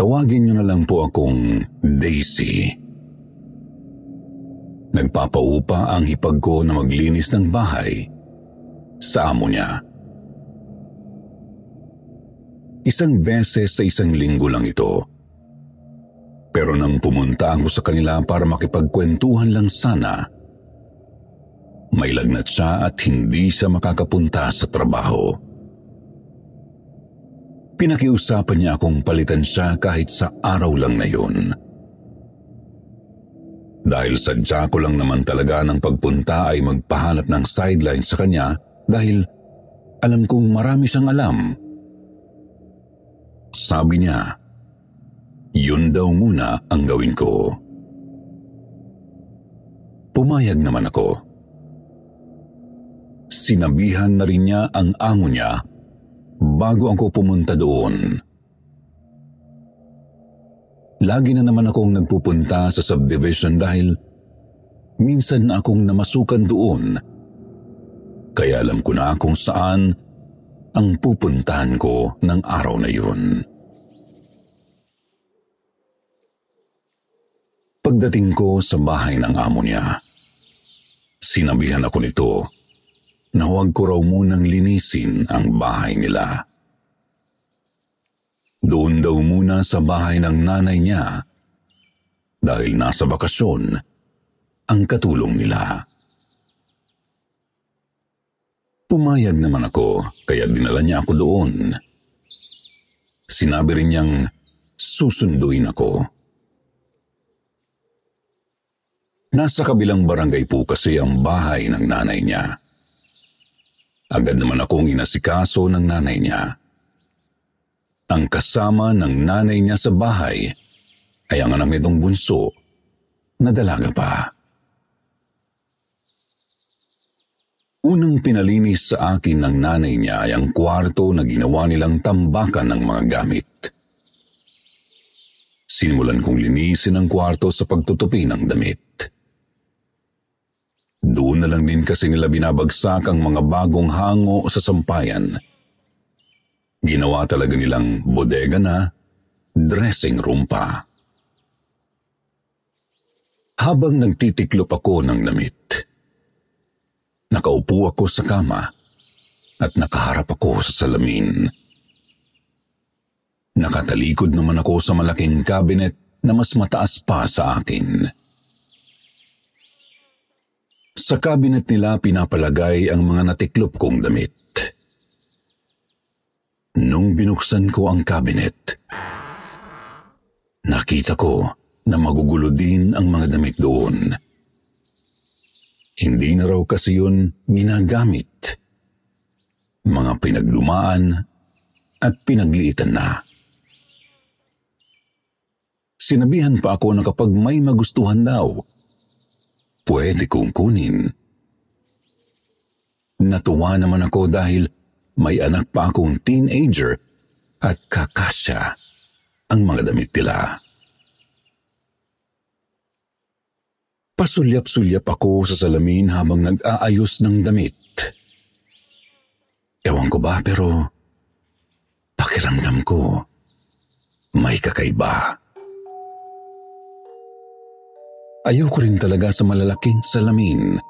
Tawagin niyo na lang po akong Daisy. Nagpapaupa ang hipag ko na maglinis ng bahay sa amo niya. Isang beses sa isang linggo lang ito. Pero nang pumunta ako sa kanila para makipagkwentuhan lang sana, may lagnat siya at hindi siya makakapunta sa trabaho. Pinakiusapan niya akong palitan siya kahit sa araw lang na yun. Dahil sadya ko lang naman talaga ng pagpunta ay magpahanap ng sideline sa kanya dahil alam kong marami siyang alam. Sabi niya, yun daw muna ang gawin ko. Pumayag naman ako. Sinabihan na rin niya ang amo niya bago ako pumunta doon. Lagi na naman akong nagpupunta sa subdivision dahil minsan na akong namasukan doon. Kaya alam ko na kung saan ang pupuntahan ko ng araw na yun. Pagdating ko sa bahay ng amo niya, sinabihan ako nito na huwag ko raw munang linisin ang bahay nila. Doon daw muna sa bahay ng nanay niya dahil nasa bakasyon ang katulong nila. Pumayag naman ako kaya dinala niya ako doon. Sinabi rin niyang susunduin ako. Nasa kabilang barangay po kasi ang bahay ng nanay niya. Agad naman akong inasikaso ng nanay niya. Ang kasama ng nanay niya sa bahay ay ang anak bunso na dalaga pa. Unang pinalinis sa akin ng nanay niya ay ang kwarto na ginawa nilang tambakan ng mga gamit. Sinimulan kong linisin ang kwarto sa pagtutupi ng damit. Doon na lang din kasi nila binabagsak ang mga bagong hango sa sampayan. Ginawa talaga nilang bodega na, dressing room pa. Habang nagtitiklop ako ng damit, nakaupo ako sa kama at nakaharap ako sa salamin. Nakatalikod naman ako sa malaking cabinet na mas mataas pa sa akin. Sa cabinet nila pinapalagay ang mga natiklop kong damit. Nung binuksan ko ang cabinet, nakita ko na magugulo din ang mga damit doon. Hindi na raw kasi yun ginagamit. Mga pinaglumaan at pinagliitan na. Sinabihan pa ako na kapag may magustuhan daw, pwede kong kunin. Natuwa naman ako dahil may anak pa akong teenager at kakasya ang mga damit nila. Pasulyap-sulyap ako sa salamin habang nag-aayos ng damit. Ewan ko ba pero pakiramdam ko may kakaiba. Ayoko rin talaga sa malalaking salamin.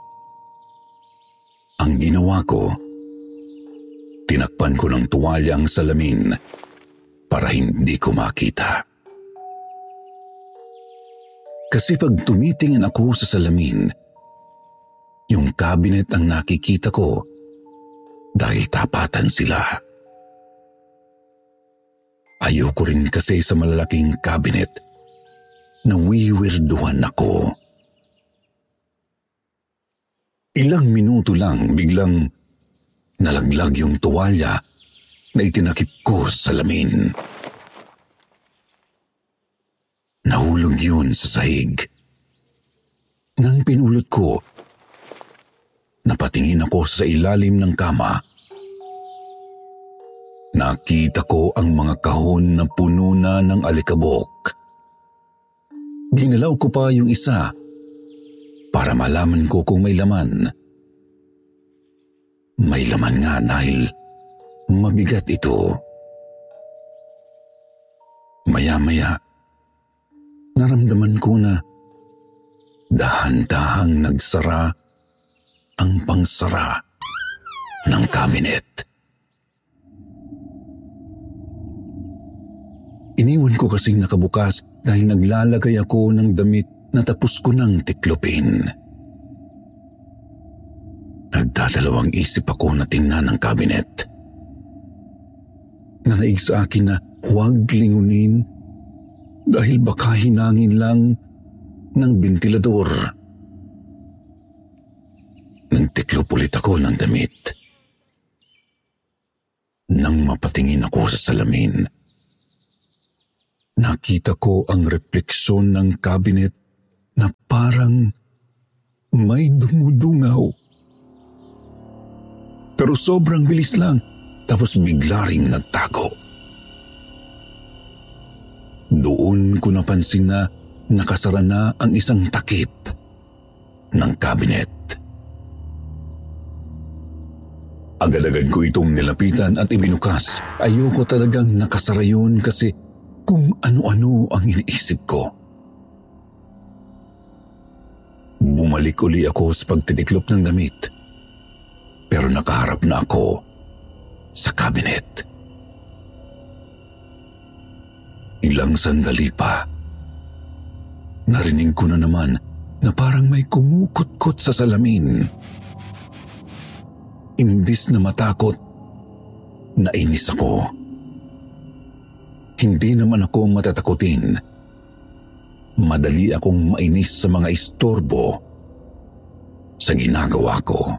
Ang ginawa ko, tinakpan ko ng tuwalya ang salamin para hindi ko makita. Kasi pag tumitingin ako sa salamin, yung cabinet ang nakikita ko dahil tapatan sila. Ayoko rin kasi sa malalaking cabinet nawiwirduhan ako. Ilang minuto lang biglang nalaglag yung tuwalya na itinakip ko sa lamin. Nahulog yun sa sahig. Nang pinulot ko, napatingin ako sa ilalim ng kama. Nakita ko ang mga kahon na puno na ng alikabok. Ginalaw ko pa yung isa para malaman ko kung may laman. May laman nga dahil mabigat ito. Maya-maya, naramdaman ko na dahan-dahang nagsara ang pangsara ng kabinet. Iniwan ko kasing nakabukas dahil naglalagay ako ng damit na tapos ko ng tiklopin. Nagdadalawang isip ako na tingnan ang kabinet. Nanaig sa akin na huwag lingunin dahil baka hinangin lang ng bentilador. Nagtiklop ulit ako ng damit. Nang mapatingin ako sa salamin, nakita ko ang refleksyon ng kabinet na parang may dumudungaw. Pero sobrang bilis lang, tapos bigla ring nagtago. Doon ko napansin na nakasara na ang isang takip ng kabinet. Agad-agad ko itong nilapitan at ibinukas. Ayoko talagang nakasara yun kasi kung ano-ano ang iniisip ko. Bumalik uli ako sa pagtitiklop ng damit. Pero nakaharap na ako sa kabinet. Ilang sandali pa. Narinig ko na naman na parang may kumukot-kot sa salamin. Imbis na matakot, nainis ako. Hindi naman ako matatakutin. Madali akong mainis sa mga istorbo sa ginagawa ko.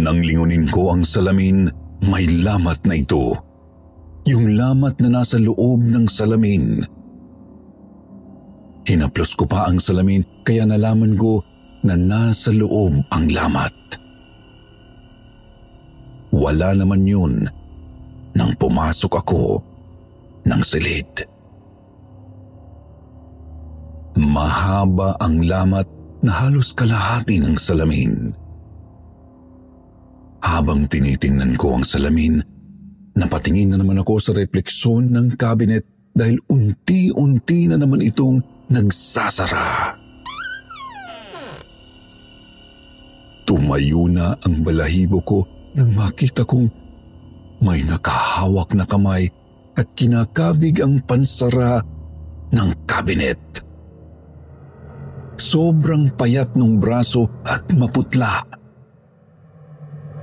Nang lingunin ko ang salamin, may lamat na ito. Yung lamat na nasa loob ng salamin. Hinaplos ko pa ang salamin kaya nalaman ko na nasa loob ang lamat. Wala naman yun nang pumasok ako ng silid. Mahaba ang lamat na halos kalahati ng salamin. Habang tinitingnan ko ang salamin, napatingin na naman ako sa refleksyon ng kabinet dahil unti-unti na naman itong nagsasara. Tumayo na ang balahibo ko nang makita kong may nakahawak na kamay at kinakabig ang pansara ng kabinet. Sobrang payat ng braso at maputla.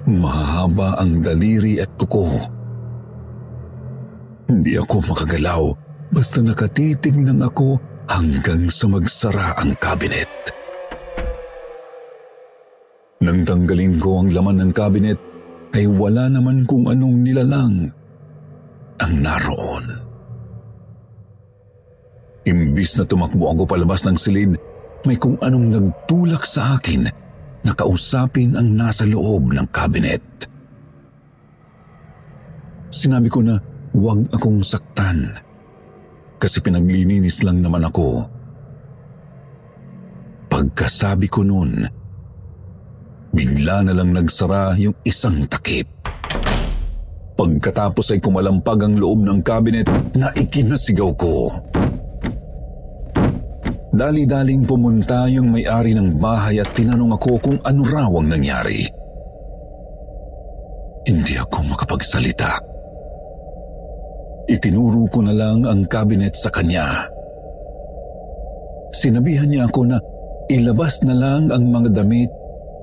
Mahaba ang daliri at kuko. Hindi ako makagalaw basta nakatitig lang ako hanggang sa magsara ang kabinet. Nang tanggalin ko ang laman ng kabinet, ay wala naman kung anong nilalang ang naroon. Imbis na tumakbo ako palabas ng silid, may kung anong nagtulak sa akin na kausapin ang nasa loob ng kabinet. Sinabi ko na huwag akong saktan kasi pinaglilinis lang naman ako. Pagkasabi ko noon, Bigla na lang nagsara yung isang takip. Pagkatapos ay kumalampag ang loob ng kabinet na ikinasigaw ko. Dali-daling pumunta yung may-ari ng bahay at tinanong ako kung ano raw ang nangyari. Hindi ako makapagsalita. Itinuro ko na lang ang kabinet sa kanya. Sinabihan niya ako na ilabas na lang ang mga damit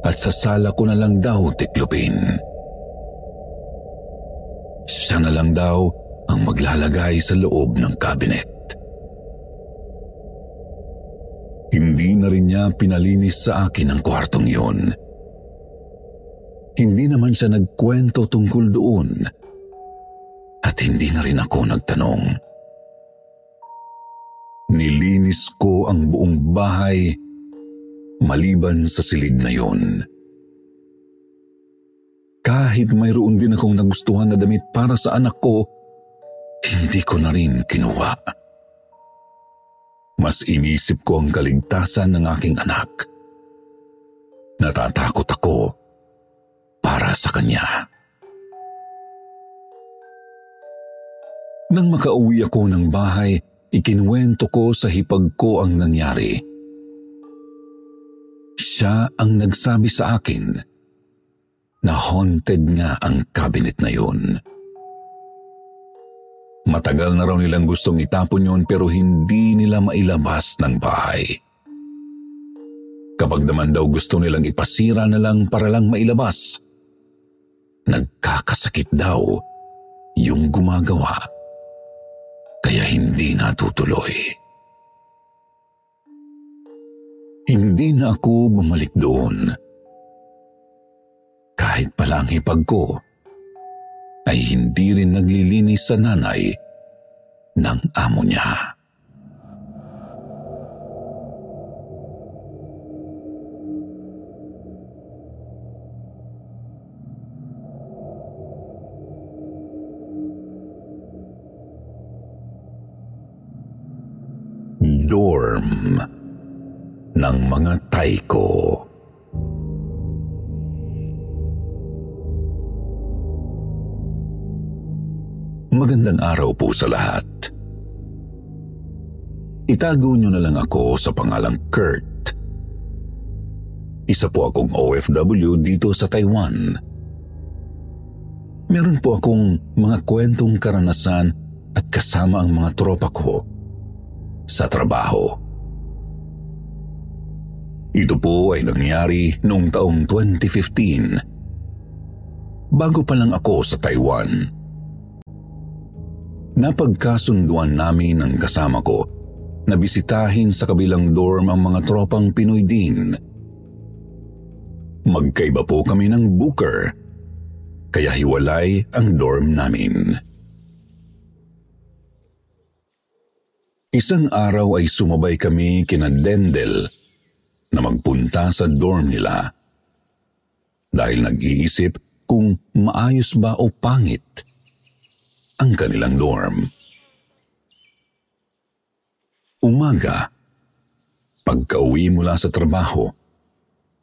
at sa ko na lang daw tiklopin. Siya na lang daw ang maglalagay sa loob ng kabinet. Hindi na rin niya pinalinis sa akin ang kwartong yun. Hindi naman siya nagkwento tungkol doon. At hindi na rin ako nagtanong. Nilinis ko ang buong bahay maliban sa silid na yon. Kahit mayroon din akong nagustuhan na damit para sa anak ko, hindi ko na rin kinuha. Mas inisip ko ang kaligtasan ng aking anak. Natatakot ako para sa kanya. Nang makauwi ako ng bahay, ikinuwento ko sa hipag ko ang nangyari. Siya ang nagsabi sa akin na haunted nga ang cabinet na yun. Matagal na raw nilang gustong itapon yon pero hindi nila mailabas ng bahay. Kapag naman daw gusto nilang ipasira na lang para lang mailabas, nagkakasakit daw yung gumagawa. Kaya hindi natutuloy. Hindi na ako bumalik doon. Kahit pala ang hipag ko, ay hindi rin naglilinis sa nanay ng amo niya. Dorm ng mga Taiko. Magandang araw po sa lahat. Itago niyo na lang ako sa pangalang Kurt. Isa po akong OFW dito sa Taiwan. Meron po akong mga kwentong karanasan at kasama ang mga tropa ko sa trabaho. Ito po ay nangyari noong taong 2015. Bago pa lang ako sa Taiwan. Napagkasunduan namin ng kasama ko na bisitahin sa kabilang dorm ang mga tropang Pinoy din. Magkaiba po kami ng booker, kaya hiwalay ang dorm namin. Isang araw ay sumabay kami kina Dendel na magpunta sa dorm nila dahil nag-iisip kung maayos ba o pangit ang kanilang dorm. Umaga, pagka-uwi mula sa trabaho,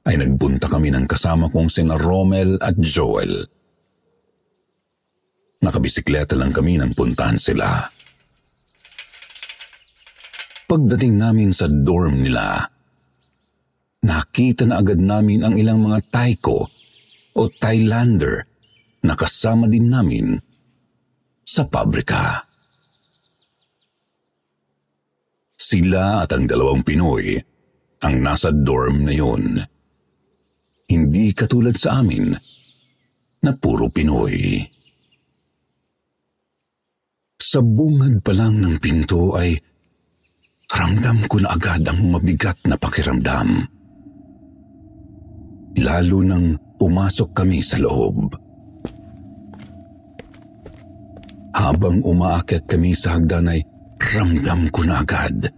ay nagpunta kami ng kasama kong sina Romel at Joel. Nakabisikleta lang kami nang puntahan sila. Pagdating namin sa dorm nila, nakita na agad namin ang ilang mga Taiko o Thailander na kasama din namin sa pabrika. Sila at ang dalawang Pinoy ang nasa dorm na yun. Hindi katulad sa amin na puro Pinoy. Sa bungad pa lang ng pinto ay ramdam ko na agad ang mabigat na pakiramdam. Lalo nang pumasok kami sa loob. Habang umaakyat kami sa hagdan ay ramdam ko na agad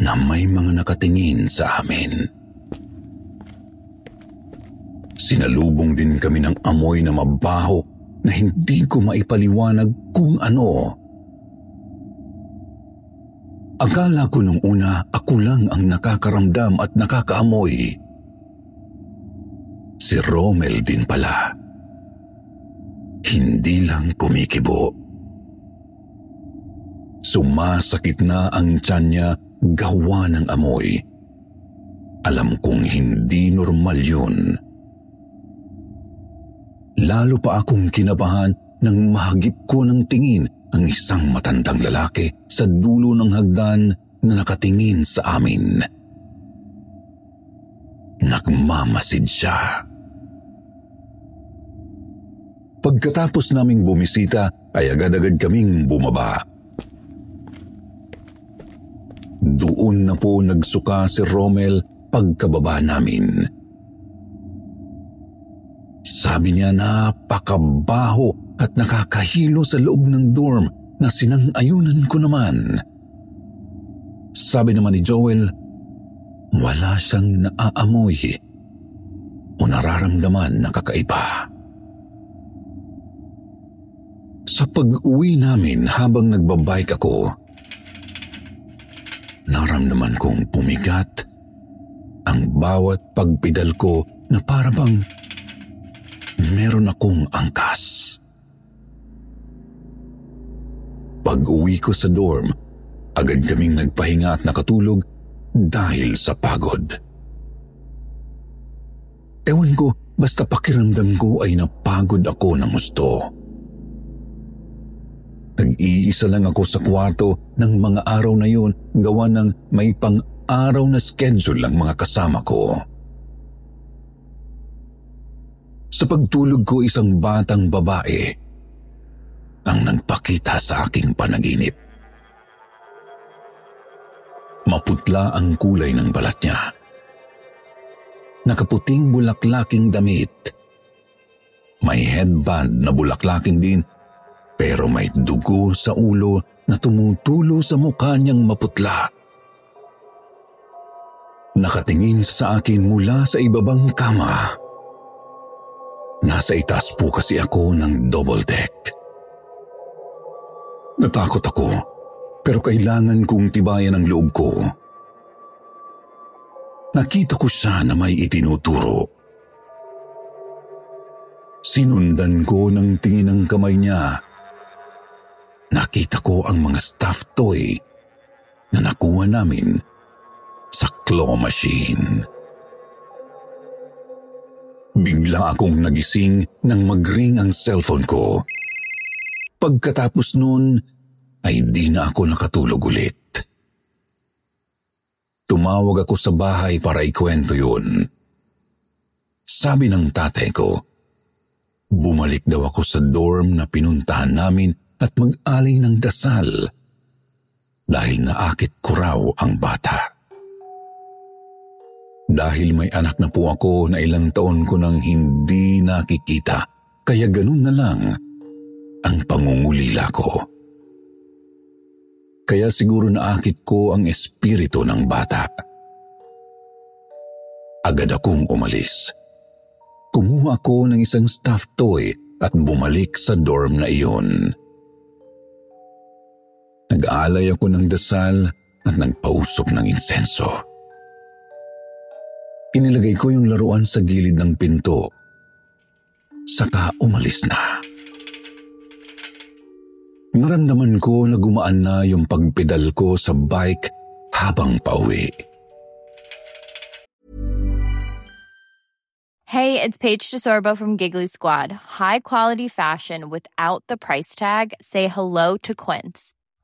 na may mga nakatingin sa amin. Sinalubong din kami ng amoy na mabaho na hindi ko maipaliwanag kung ano. Akala ko nung una ako lang ang nakakaramdam at nakakaamoy. Si Romel din pala. Hindi lang kumikibo. Sumasakit na ang tiyan niya gawa ng amoy. Alam kong hindi normal yun. Lalo pa akong kinabahan nang mahagip ko ng tingin ang isang matandang lalaki sa dulo ng hagdan na nakatingin sa amin. Nagmamasid siya. Pagkatapos naming bumisita ay agad-agad kaming bumaba. Doon na po nagsuka si Romel pagkababa namin. Sabi niya napakabaho at nakakahilo sa loob ng dorm na sinang-ayunan ko naman. Sabi naman ni Joel, wala siyang naaamoy o nararamdaman na kakaiba. Sa pag-uwi namin habang nagbabike ako, naramdaman kong pumigat ang bawat pagpidal ko na parabang meron akong angkas. Pag-uwi ko sa dorm, agad kaming nagpahinga at nakatulog dahil sa pagod. Ewan ko, basta pakiramdam ko ay napagod ako ng gusto. Nag-iisa lang ako sa kwarto ng mga araw na yun gawa ng may pang-araw na schedule ang mga kasama ko. Sa pagtulog ko isang batang babae ang nagpakita sa aking panaginip. Maputla ang kulay ng balat niya. Nakaputing bulaklaking damit. May headband na bulaklaking din pero may dugo sa ulo na tumutulo sa mukha niyang maputla. Nakatingin sa akin mula sa ibabang kama. Nasa itaas po kasi ako ng double deck. Natakot ako, pero kailangan kong tibayan ang loob ko. Nakita ko siya na may itinuturo. Sinundan ko ng tingin ng kamay niya nakita ko ang mga stuffed toy na nakuha namin sa claw machine. Bigla akong nagising nang magring ang cellphone ko. Pagkatapos noon ay di na ako nakatulog ulit. Tumawag ako sa bahay para ikwento yun. Sabi ng tatay ko, bumalik daw ako sa dorm na pinuntahan namin at mag-alay ng dasal dahil naakit ko raw ang bata. Dahil may anak na po ako na ilang taon ko nang hindi nakikita, kaya ganun na lang ang pangungulila ko. Kaya siguro naakit ko ang espiritu ng bata. Agad akong umalis. Kumuha ako ng isang stuffed toy at bumalik sa dorm na iyon. Nag-aalay ako ng dasal at nagpausok ng insenso. Inilagay ko yung laruan sa gilid ng pinto. Saka umalis na. Naramdaman ko na gumaan na yung pagpedal ko sa bike habang pauwi. Hey, it's Paige DeSorbo from Giggly Squad. High quality fashion without the price tag. Say hello to Quince.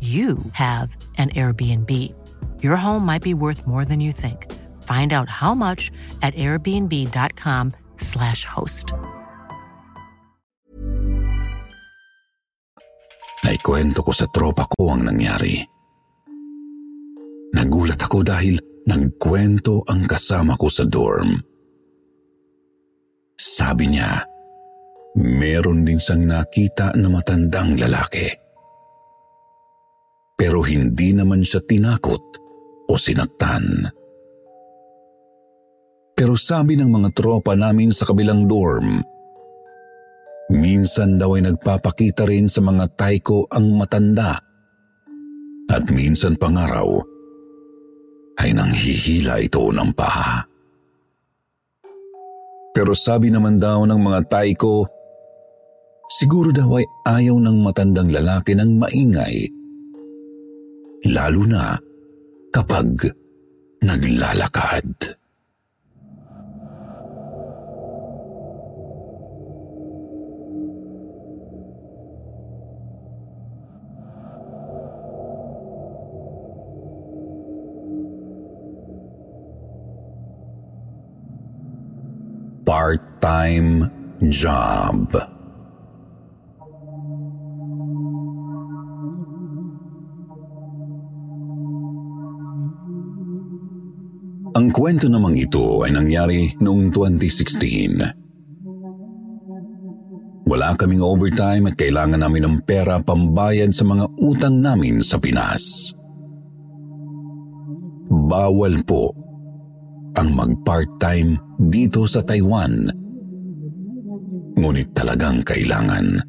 you have an Airbnb. Your home might be worth more than you think. Find out how much at airbnb.com/slash host. Naikwento ko sa tropa ko ang nangyari. Nagulat ako dahil nagkwento ang kasama ko sa dorm. Sabi niya, meron din siyang nakita na matandang lalaki pero hindi naman siya tinakot o sinaktan. Pero sabi ng mga tropa namin sa kabilang dorm, minsan daw ay nagpapakita rin sa mga taiko ang matanda at minsan pangaraw ay nanghihila ito ng paha. Pero sabi naman daw ng mga taiko, siguro daw ay ayaw ng matandang lalaki ng maingay, lalo na kapag naglalakad. part-time job. Ang kwento namang ito ay nangyari noong 2016. Wala kaming overtime at kailangan namin ng pera pambayad sa mga utang namin sa Pinas. Bawal po ang mag-part-time dito sa Taiwan. Ngunit talagang kailangan.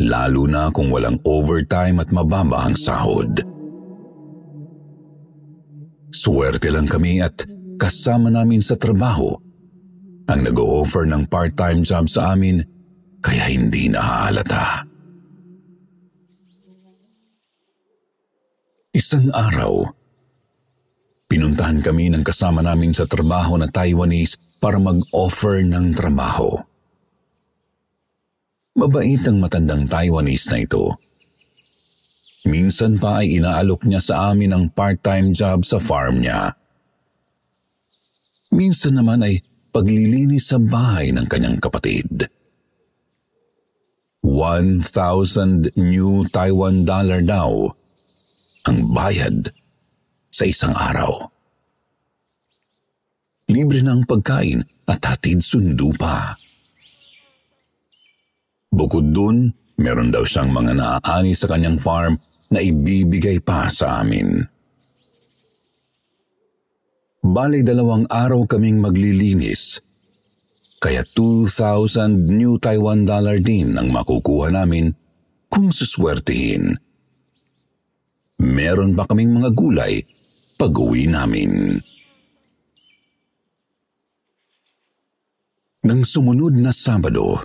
Lalo na kung walang overtime at mababa ang sahod. Swerte lang kami at kasama namin sa trabaho ang nag-o-offer ng part-time job sa amin kaya hindi nahahalata. Isang araw, pinuntahan kami ng kasama namin sa trabaho na Taiwanese para mag-offer ng trabaho. Mabait ang matandang Taiwanese na ito Minsan pa ay inaalok niya sa amin ang part-time job sa farm niya. Minsan naman ay paglilinis sa bahay ng kanyang kapatid. 1,000 new Taiwan dollar daw ang bayad sa isang araw. Libre ng pagkain at hatid sundo pa. Bukod dun, meron daw siyang mga naaani sa kanyang farm na ibibigay pa sa amin. Bali dalawang araw kaming maglilinis, kaya 2,000 new Taiwan dollar din ang makukuha namin kung suswertihin. Meron pa kaming mga gulay pag uwi namin. Nang sumunod na Sabado,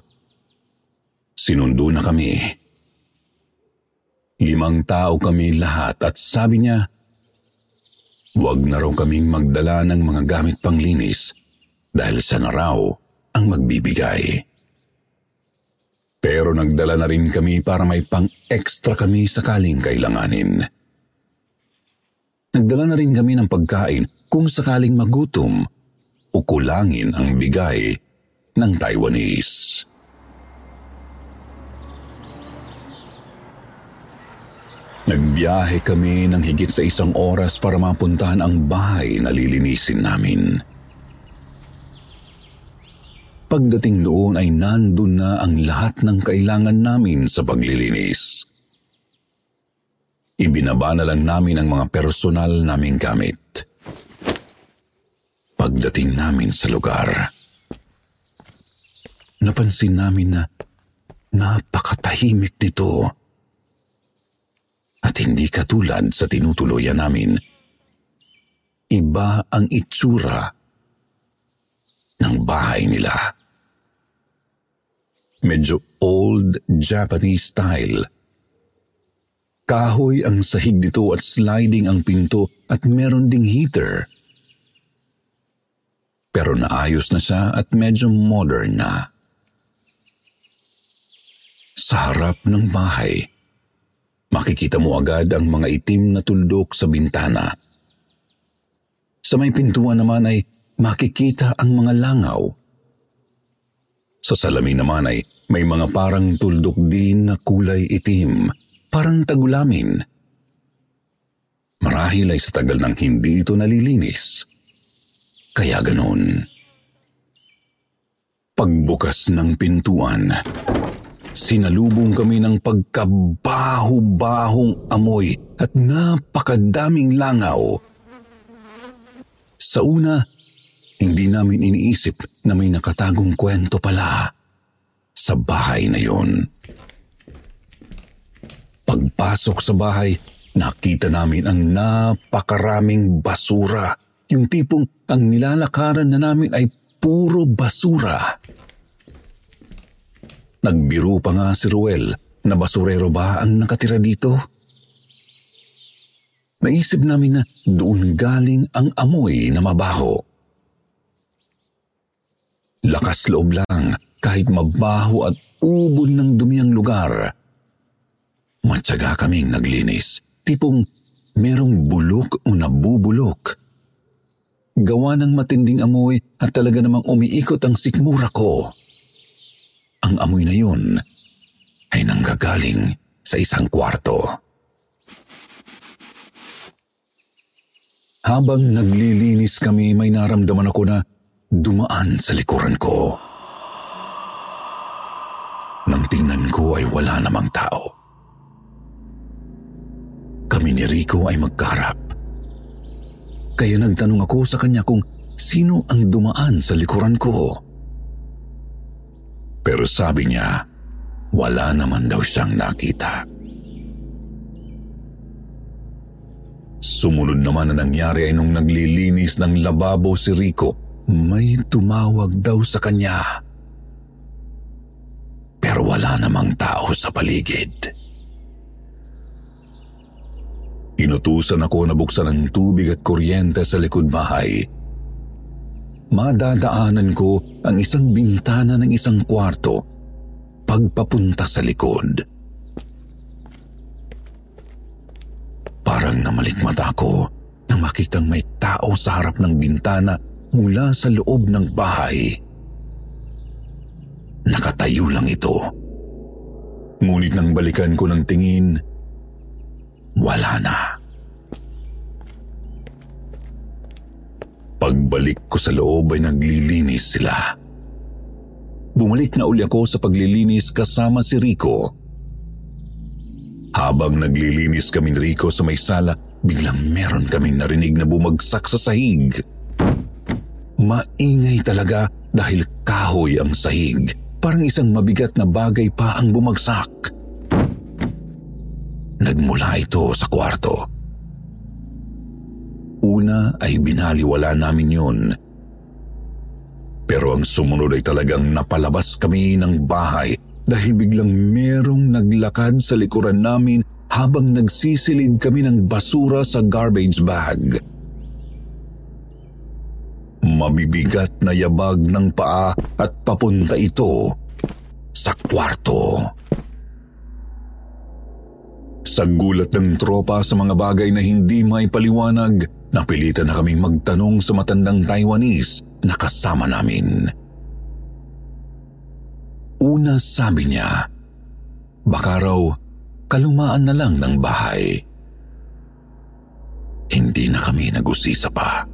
sinundo na kami Limang tao kami lahat at sabi niya, huwag na raw kaming magdala ng mga gamit panglinis dahil sa naraw ang magbibigay. Pero nagdala na rin kami para may pang-extra kami sakaling kailanganin. Nagdala na rin kami ng pagkain kung sakaling magutom o kulangin ang bigay ng Taiwanese. Nagbiyahe kami ng higit sa isang oras para mapuntahan ang bahay na lilinisin namin. Pagdating doon ay nandun na ang lahat ng kailangan namin sa paglilinis. Ibinaba na lang namin ang mga personal naming gamit. Pagdating namin sa lugar, napansin namin na napakatahimik nito. Napakatahimik nito at hindi katulad sa tinutuloyan namin. Iba ang itsura ng bahay nila. Medyo old Japanese style. Kahoy ang sahig nito at sliding ang pinto at meron ding heater. Pero naayos na siya at medyo modern na. Sa harap ng bahay, makikita mo agad ang mga itim na tuldok sa bintana. Sa may pintuan naman ay makikita ang mga langaw. Sa salamin naman ay may mga parang tuldok din na kulay itim, parang tagulamin. Marahil ay sa tagal ng hindi ito nalilinis. Kaya ganoon. Pagbukas ng pintuan, sinalubong kami ng pagkabaho-bahong amoy at napakadaming langaw. Sa una, hindi namin iniisip na may nakatagong kwento pala sa bahay na yon. Pagpasok sa bahay, nakita namin ang napakaraming basura. Yung tipong ang nilalakaran na namin ay puro basura. Nagbiro pa nga si Ruel na basurero ba ang nakatira dito? Naisip namin na doon galing ang amoy na mabaho. Lakas loob lang kahit mabaho at ubon ng dumi ang lugar. Matyaga kaming naglinis. Tipong merong bulok o nabubulok. Gawa ng matinding amoy at talaga namang umiikot ang sikmura ko. Ang amoy na yun ay nanggagaling sa isang kwarto. Habang naglilinis kami, may naramdaman ako na dumaan sa likuran ko. Nang tingnan ko ay wala namang tao. Kami ni Rico ay magkarap. Kaya nagtanong ako sa kanya kung sino ang dumaan sa likuran ko. Pero sabi niya, wala naman daw siyang nakita. Sumunod naman na nangyari ay nung naglilinis ng lababo si Rico, may tumawag daw sa kanya. Pero wala namang tao sa paligid. Inutusan ako na buksan ang tubig at kuryente sa likod bahay madadaanan ko ang isang bintana ng isang kwarto pagpapunta sa likod. Parang namalikmata ako nang makitang may tao sa harap ng bintana mula sa loob ng bahay. Nakatayo lang ito. Ngunit nang balikan ko ng tingin, wala na. Pagbalik ko sa loob ay naglilinis sila. Bumalik na uli ako sa paglilinis kasama si Rico. Habang naglilinis kami ni Rico sa may sala, biglang meron kaming narinig na bumagsak sa sahig. Maingay talaga dahil kahoy ang sahig. Parang isang mabigat na bagay pa ang bumagsak. Nagmula ito sa kwarto. Una ay binaliwala namin yun. Pero ang sumunod ay talagang napalabas kami ng bahay dahil biglang merong naglakad sa likuran namin habang nagsisilid kami ng basura sa garbage bag. Mabibigat na yabag ng paa at papunta ito sa kwarto. Sa gulat ng tropa sa mga bagay na hindi may paliwanag, Napilitan na kaming magtanong sa matandang Taiwanese na kasama namin. Una sabi niya, baka raw kalumaan na lang ng bahay. Hindi na kami nag-usisa pa.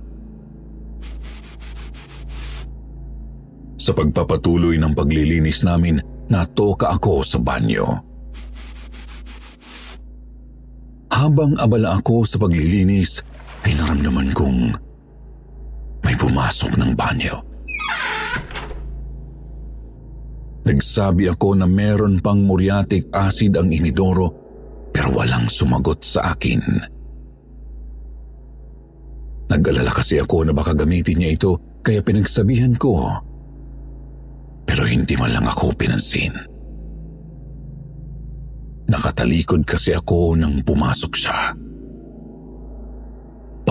Sa pagpapatuloy ng paglilinis namin, natoka ako sa banyo. Habang abala ako sa paglilinis, ay naramdaman kong may pumasok ng banyo. Nagsabi ako na meron pang muriatic acid ang inidoro pero walang sumagot sa akin. Nag-alala kasi ako na baka gamitin niya ito kaya pinagsabihan ko. Pero hindi man lang ako pinansin. Nakatalikod kasi ako nang pumasok siya.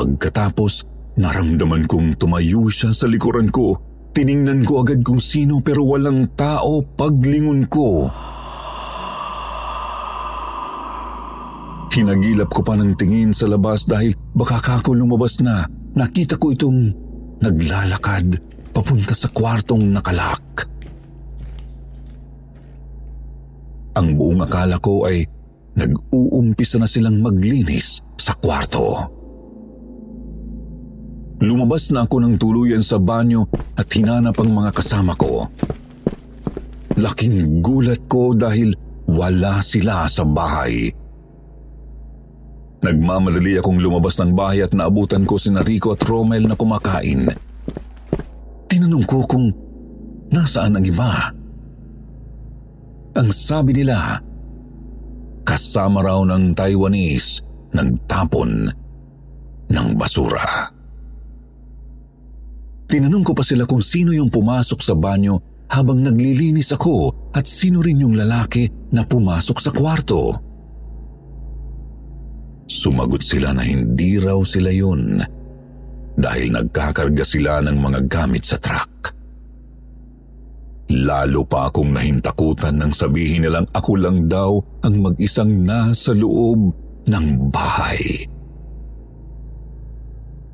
Pagkatapos, naramdaman kong tumayo siya sa likuran ko. Tiningnan ko agad kung sino pero walang tao paglingon ko. Hinagilap ko pa ng tingin sa labas dahil baka kako lumabas na. Nakita ko itong naglalakad papunta sa kwartong nakalak. Ang buong akala ko ay nag-uumpisa na silang maglinis sa kwarto. Lumabas na ako ng tuluyan sa banyo at hinanap ang mga kasama ko. Laking gulat ko dahil wala sila sa bahay. Nagmamadali akong lumabas ng bahay at naabutan ko si Rico at Romel na kumakain. Tinanong ko kung nasaan ang iba. Ang sabi nila, kasama raw ng Taiwanese nagtapon ng basura. Tinanong ko pa sila kung sino yung pumasok sa banyo habang naglilinis ako at sino rin yung lalaki na pumasok sa kwarto. Sumagot sila na hindi raw sila yun dahil nagkakarga sila ng mga gamit sa truck. Lalo pa akong nahintakutan nang sabihin nilang ako lang daw ang mag-isang nasa loob ng bahay.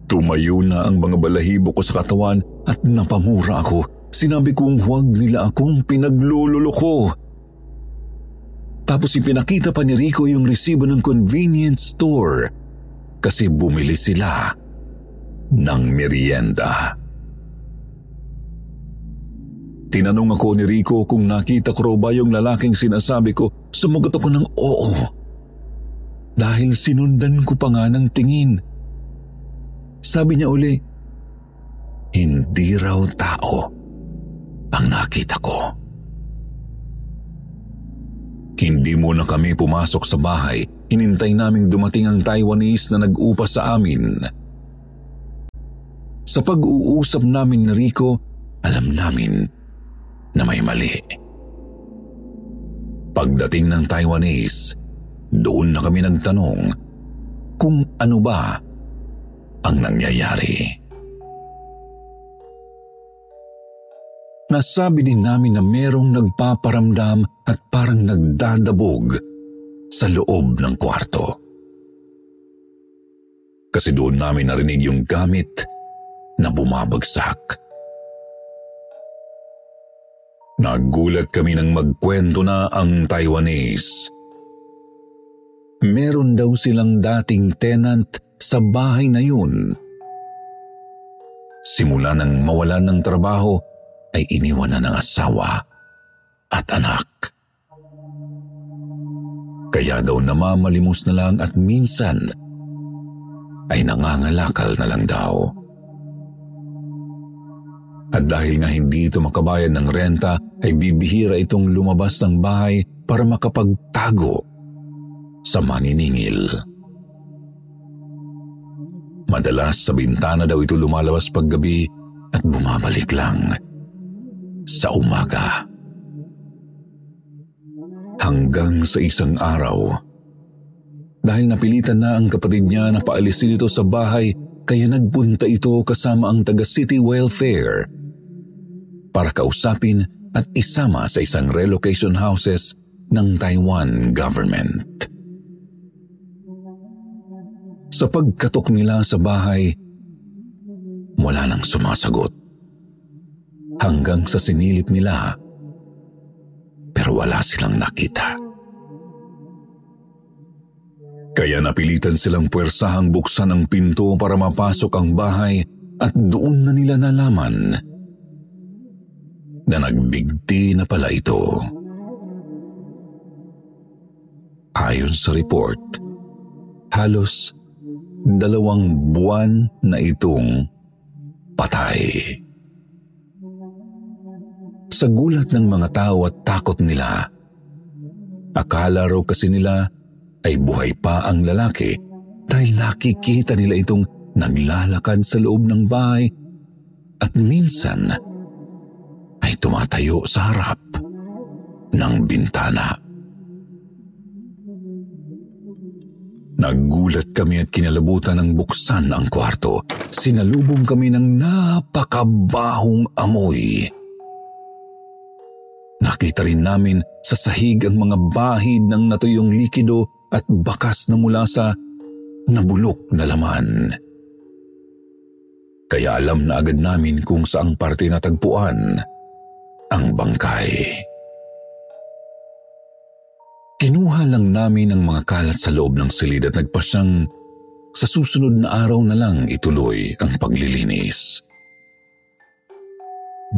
Tumayo na ang mga balahibo ko sa katawan at napamura ako. Sinabi kong huwag nila akong pinaglululoko. Tapos ipinakita pa ni Rico yung resibo ng convenience store kasi bumili sila ng merienda. Tinanong ako ni Rico kung nakita ko ba yung lalaking sinasabi ko. Sumagot ako ng oo. Dahil sinundan ko pa nga ng tingin. Sabi niya uli, hindi raw tao ang nakita ko. Hindi muna kami pumasok sa bahay. Hinintay naming dumating ang Taiwanese na nag-upa sa amin. Sa pag-uusap namin ni Rico, alam namin na may mali. Pagdating ng Taiwanese, doon na kami nagtanong kung ano ba ang nangyayari. Nasabi din namin na merong nagpaparamdam at parang nagdadabog sa loob ng kwarto. Kasi doon namin narinig yung gamit na bumabagsak. Nagulat kami nang magkwento na ang Taiwanese. Meron daw silang dating tenant sa bahay na yun. Simula nang mawalan ng trabaho, ay iniwan na ng asawa at anak. Kaya daw namamalimos na lang at minsan ay nangangalakal na lang daw. At dahil nga hindi ito makabayad ng renta, ay bibihira itong lumabas ng bahay para makapagtago sa maniningil. Madalas sa bintana daw ito lumalabas paggabi at bumabalik lang sa umaga. Hanggang sa isang araw, dahil napilitan na ang kapatid niya na paalisin ito sa bahay kaya nagpunta ito kasama ang taga-city welfare para kausapin at isama sa isang relocation houses ng Taiwan government. Sa pagkatok nila sa bahay, wala nang sumasagot hanggang sa sinilip nila pero wala silang nakita. Kaya napilitan silang puwersahang buksan ang pinto para mapasok ang bahay at doon na nila nalaman na nagbigti na pala ito. Ayon sa report, halos dalawang buwan na itong patay. Sa gulat ng mga tao at takot nila, akala raw kasi nila ay buhay pa ang lalaki dahil nakikita nila itong naglalakad sa loob ng bahay at minsan ay tumatayo sa harap ng bintana. Naggulat kami at kinalabutan ng buksan ang kwarto. Sinalubong kami ng napakabahong amoy. Nakita rin namin sa sahig ang mga bahid ng natuyong likido at bakas na mula sa nabulok na laman. Kaya alam na agad namin kung saang parte natagpuan ang bangkay. Kinuha lang namin ang mga kalat sa loob ng silid at nagpasyang sa susunod na araw na lang ituloy ang paglilinis.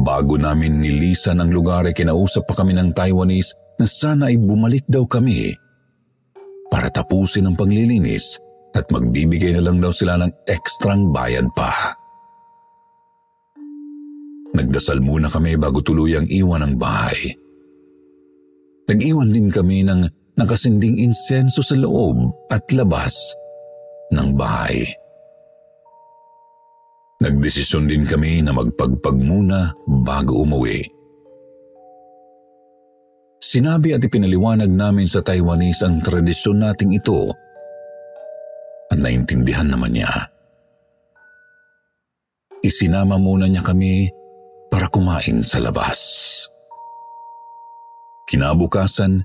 Bago namin nilisan ang lugar ay kinausap pa kami ng Taiwanese na sana ay bumalik daw kami para tapusin ang paglilinis at magbibigay na lang daw sila ng ekstrang bayad pa. Nagdasal muna kami bago tuluyang iwan ang bahay. Nag-iwan din kami ng nakasinding insenso sa loob at labas ng bahay. Nagdesisyon din kami na magpagpag muna bago umuwi. Sinabi at ipinaliwanag namin sa Taiwanese ang tradisyon nating ito at naintindihan naman niya. Isinama muna niya kami para kumain sa labas. Kinabukasan,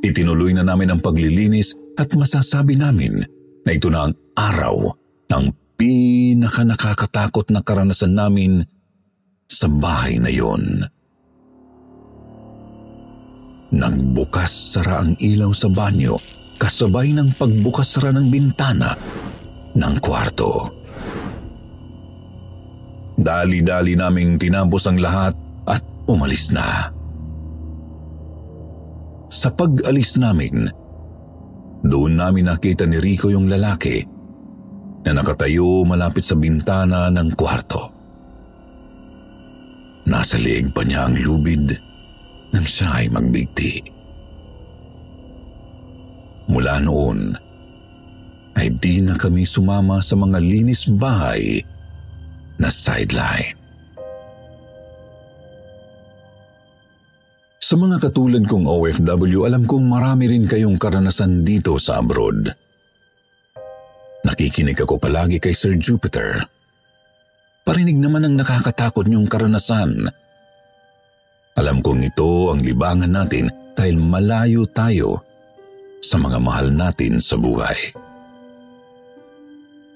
itinuloy na namin ang paglilinis at masasabi namin na ito na ang araw ng pinaka nakakatakot na karanasan namin sa bahay na yon. Nagbukas sara ang ilaw sa banyo kasabay ng pagbukas sara ng bintana ng kwarto. Dali-dali naming tinapos ang lahat at umalis na. Sa pag-alis namin, doon namin nakita ni Rico yung lalaki na nakatayo malapit sa bintana ng kwarto. Nasa liig pa niya ang lubid nang siya ay magbigti. Mula noon, ay di na kami sumama sa mga linis bahay na sideline. Sa mga katulad kong OFW, alam kong marami rin kayong karanasan dito sa abroad. Nakikinig ako palagi kay Sir Jupiter. Parinig naman ang nakakatakot niyong karanasan. Alam kong ito ang libangan natin dahil malayo tayo sa mga mahal natin sa buhay.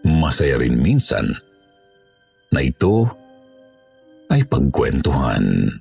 Masaya rin minsan na ito ay pagkwentuhan.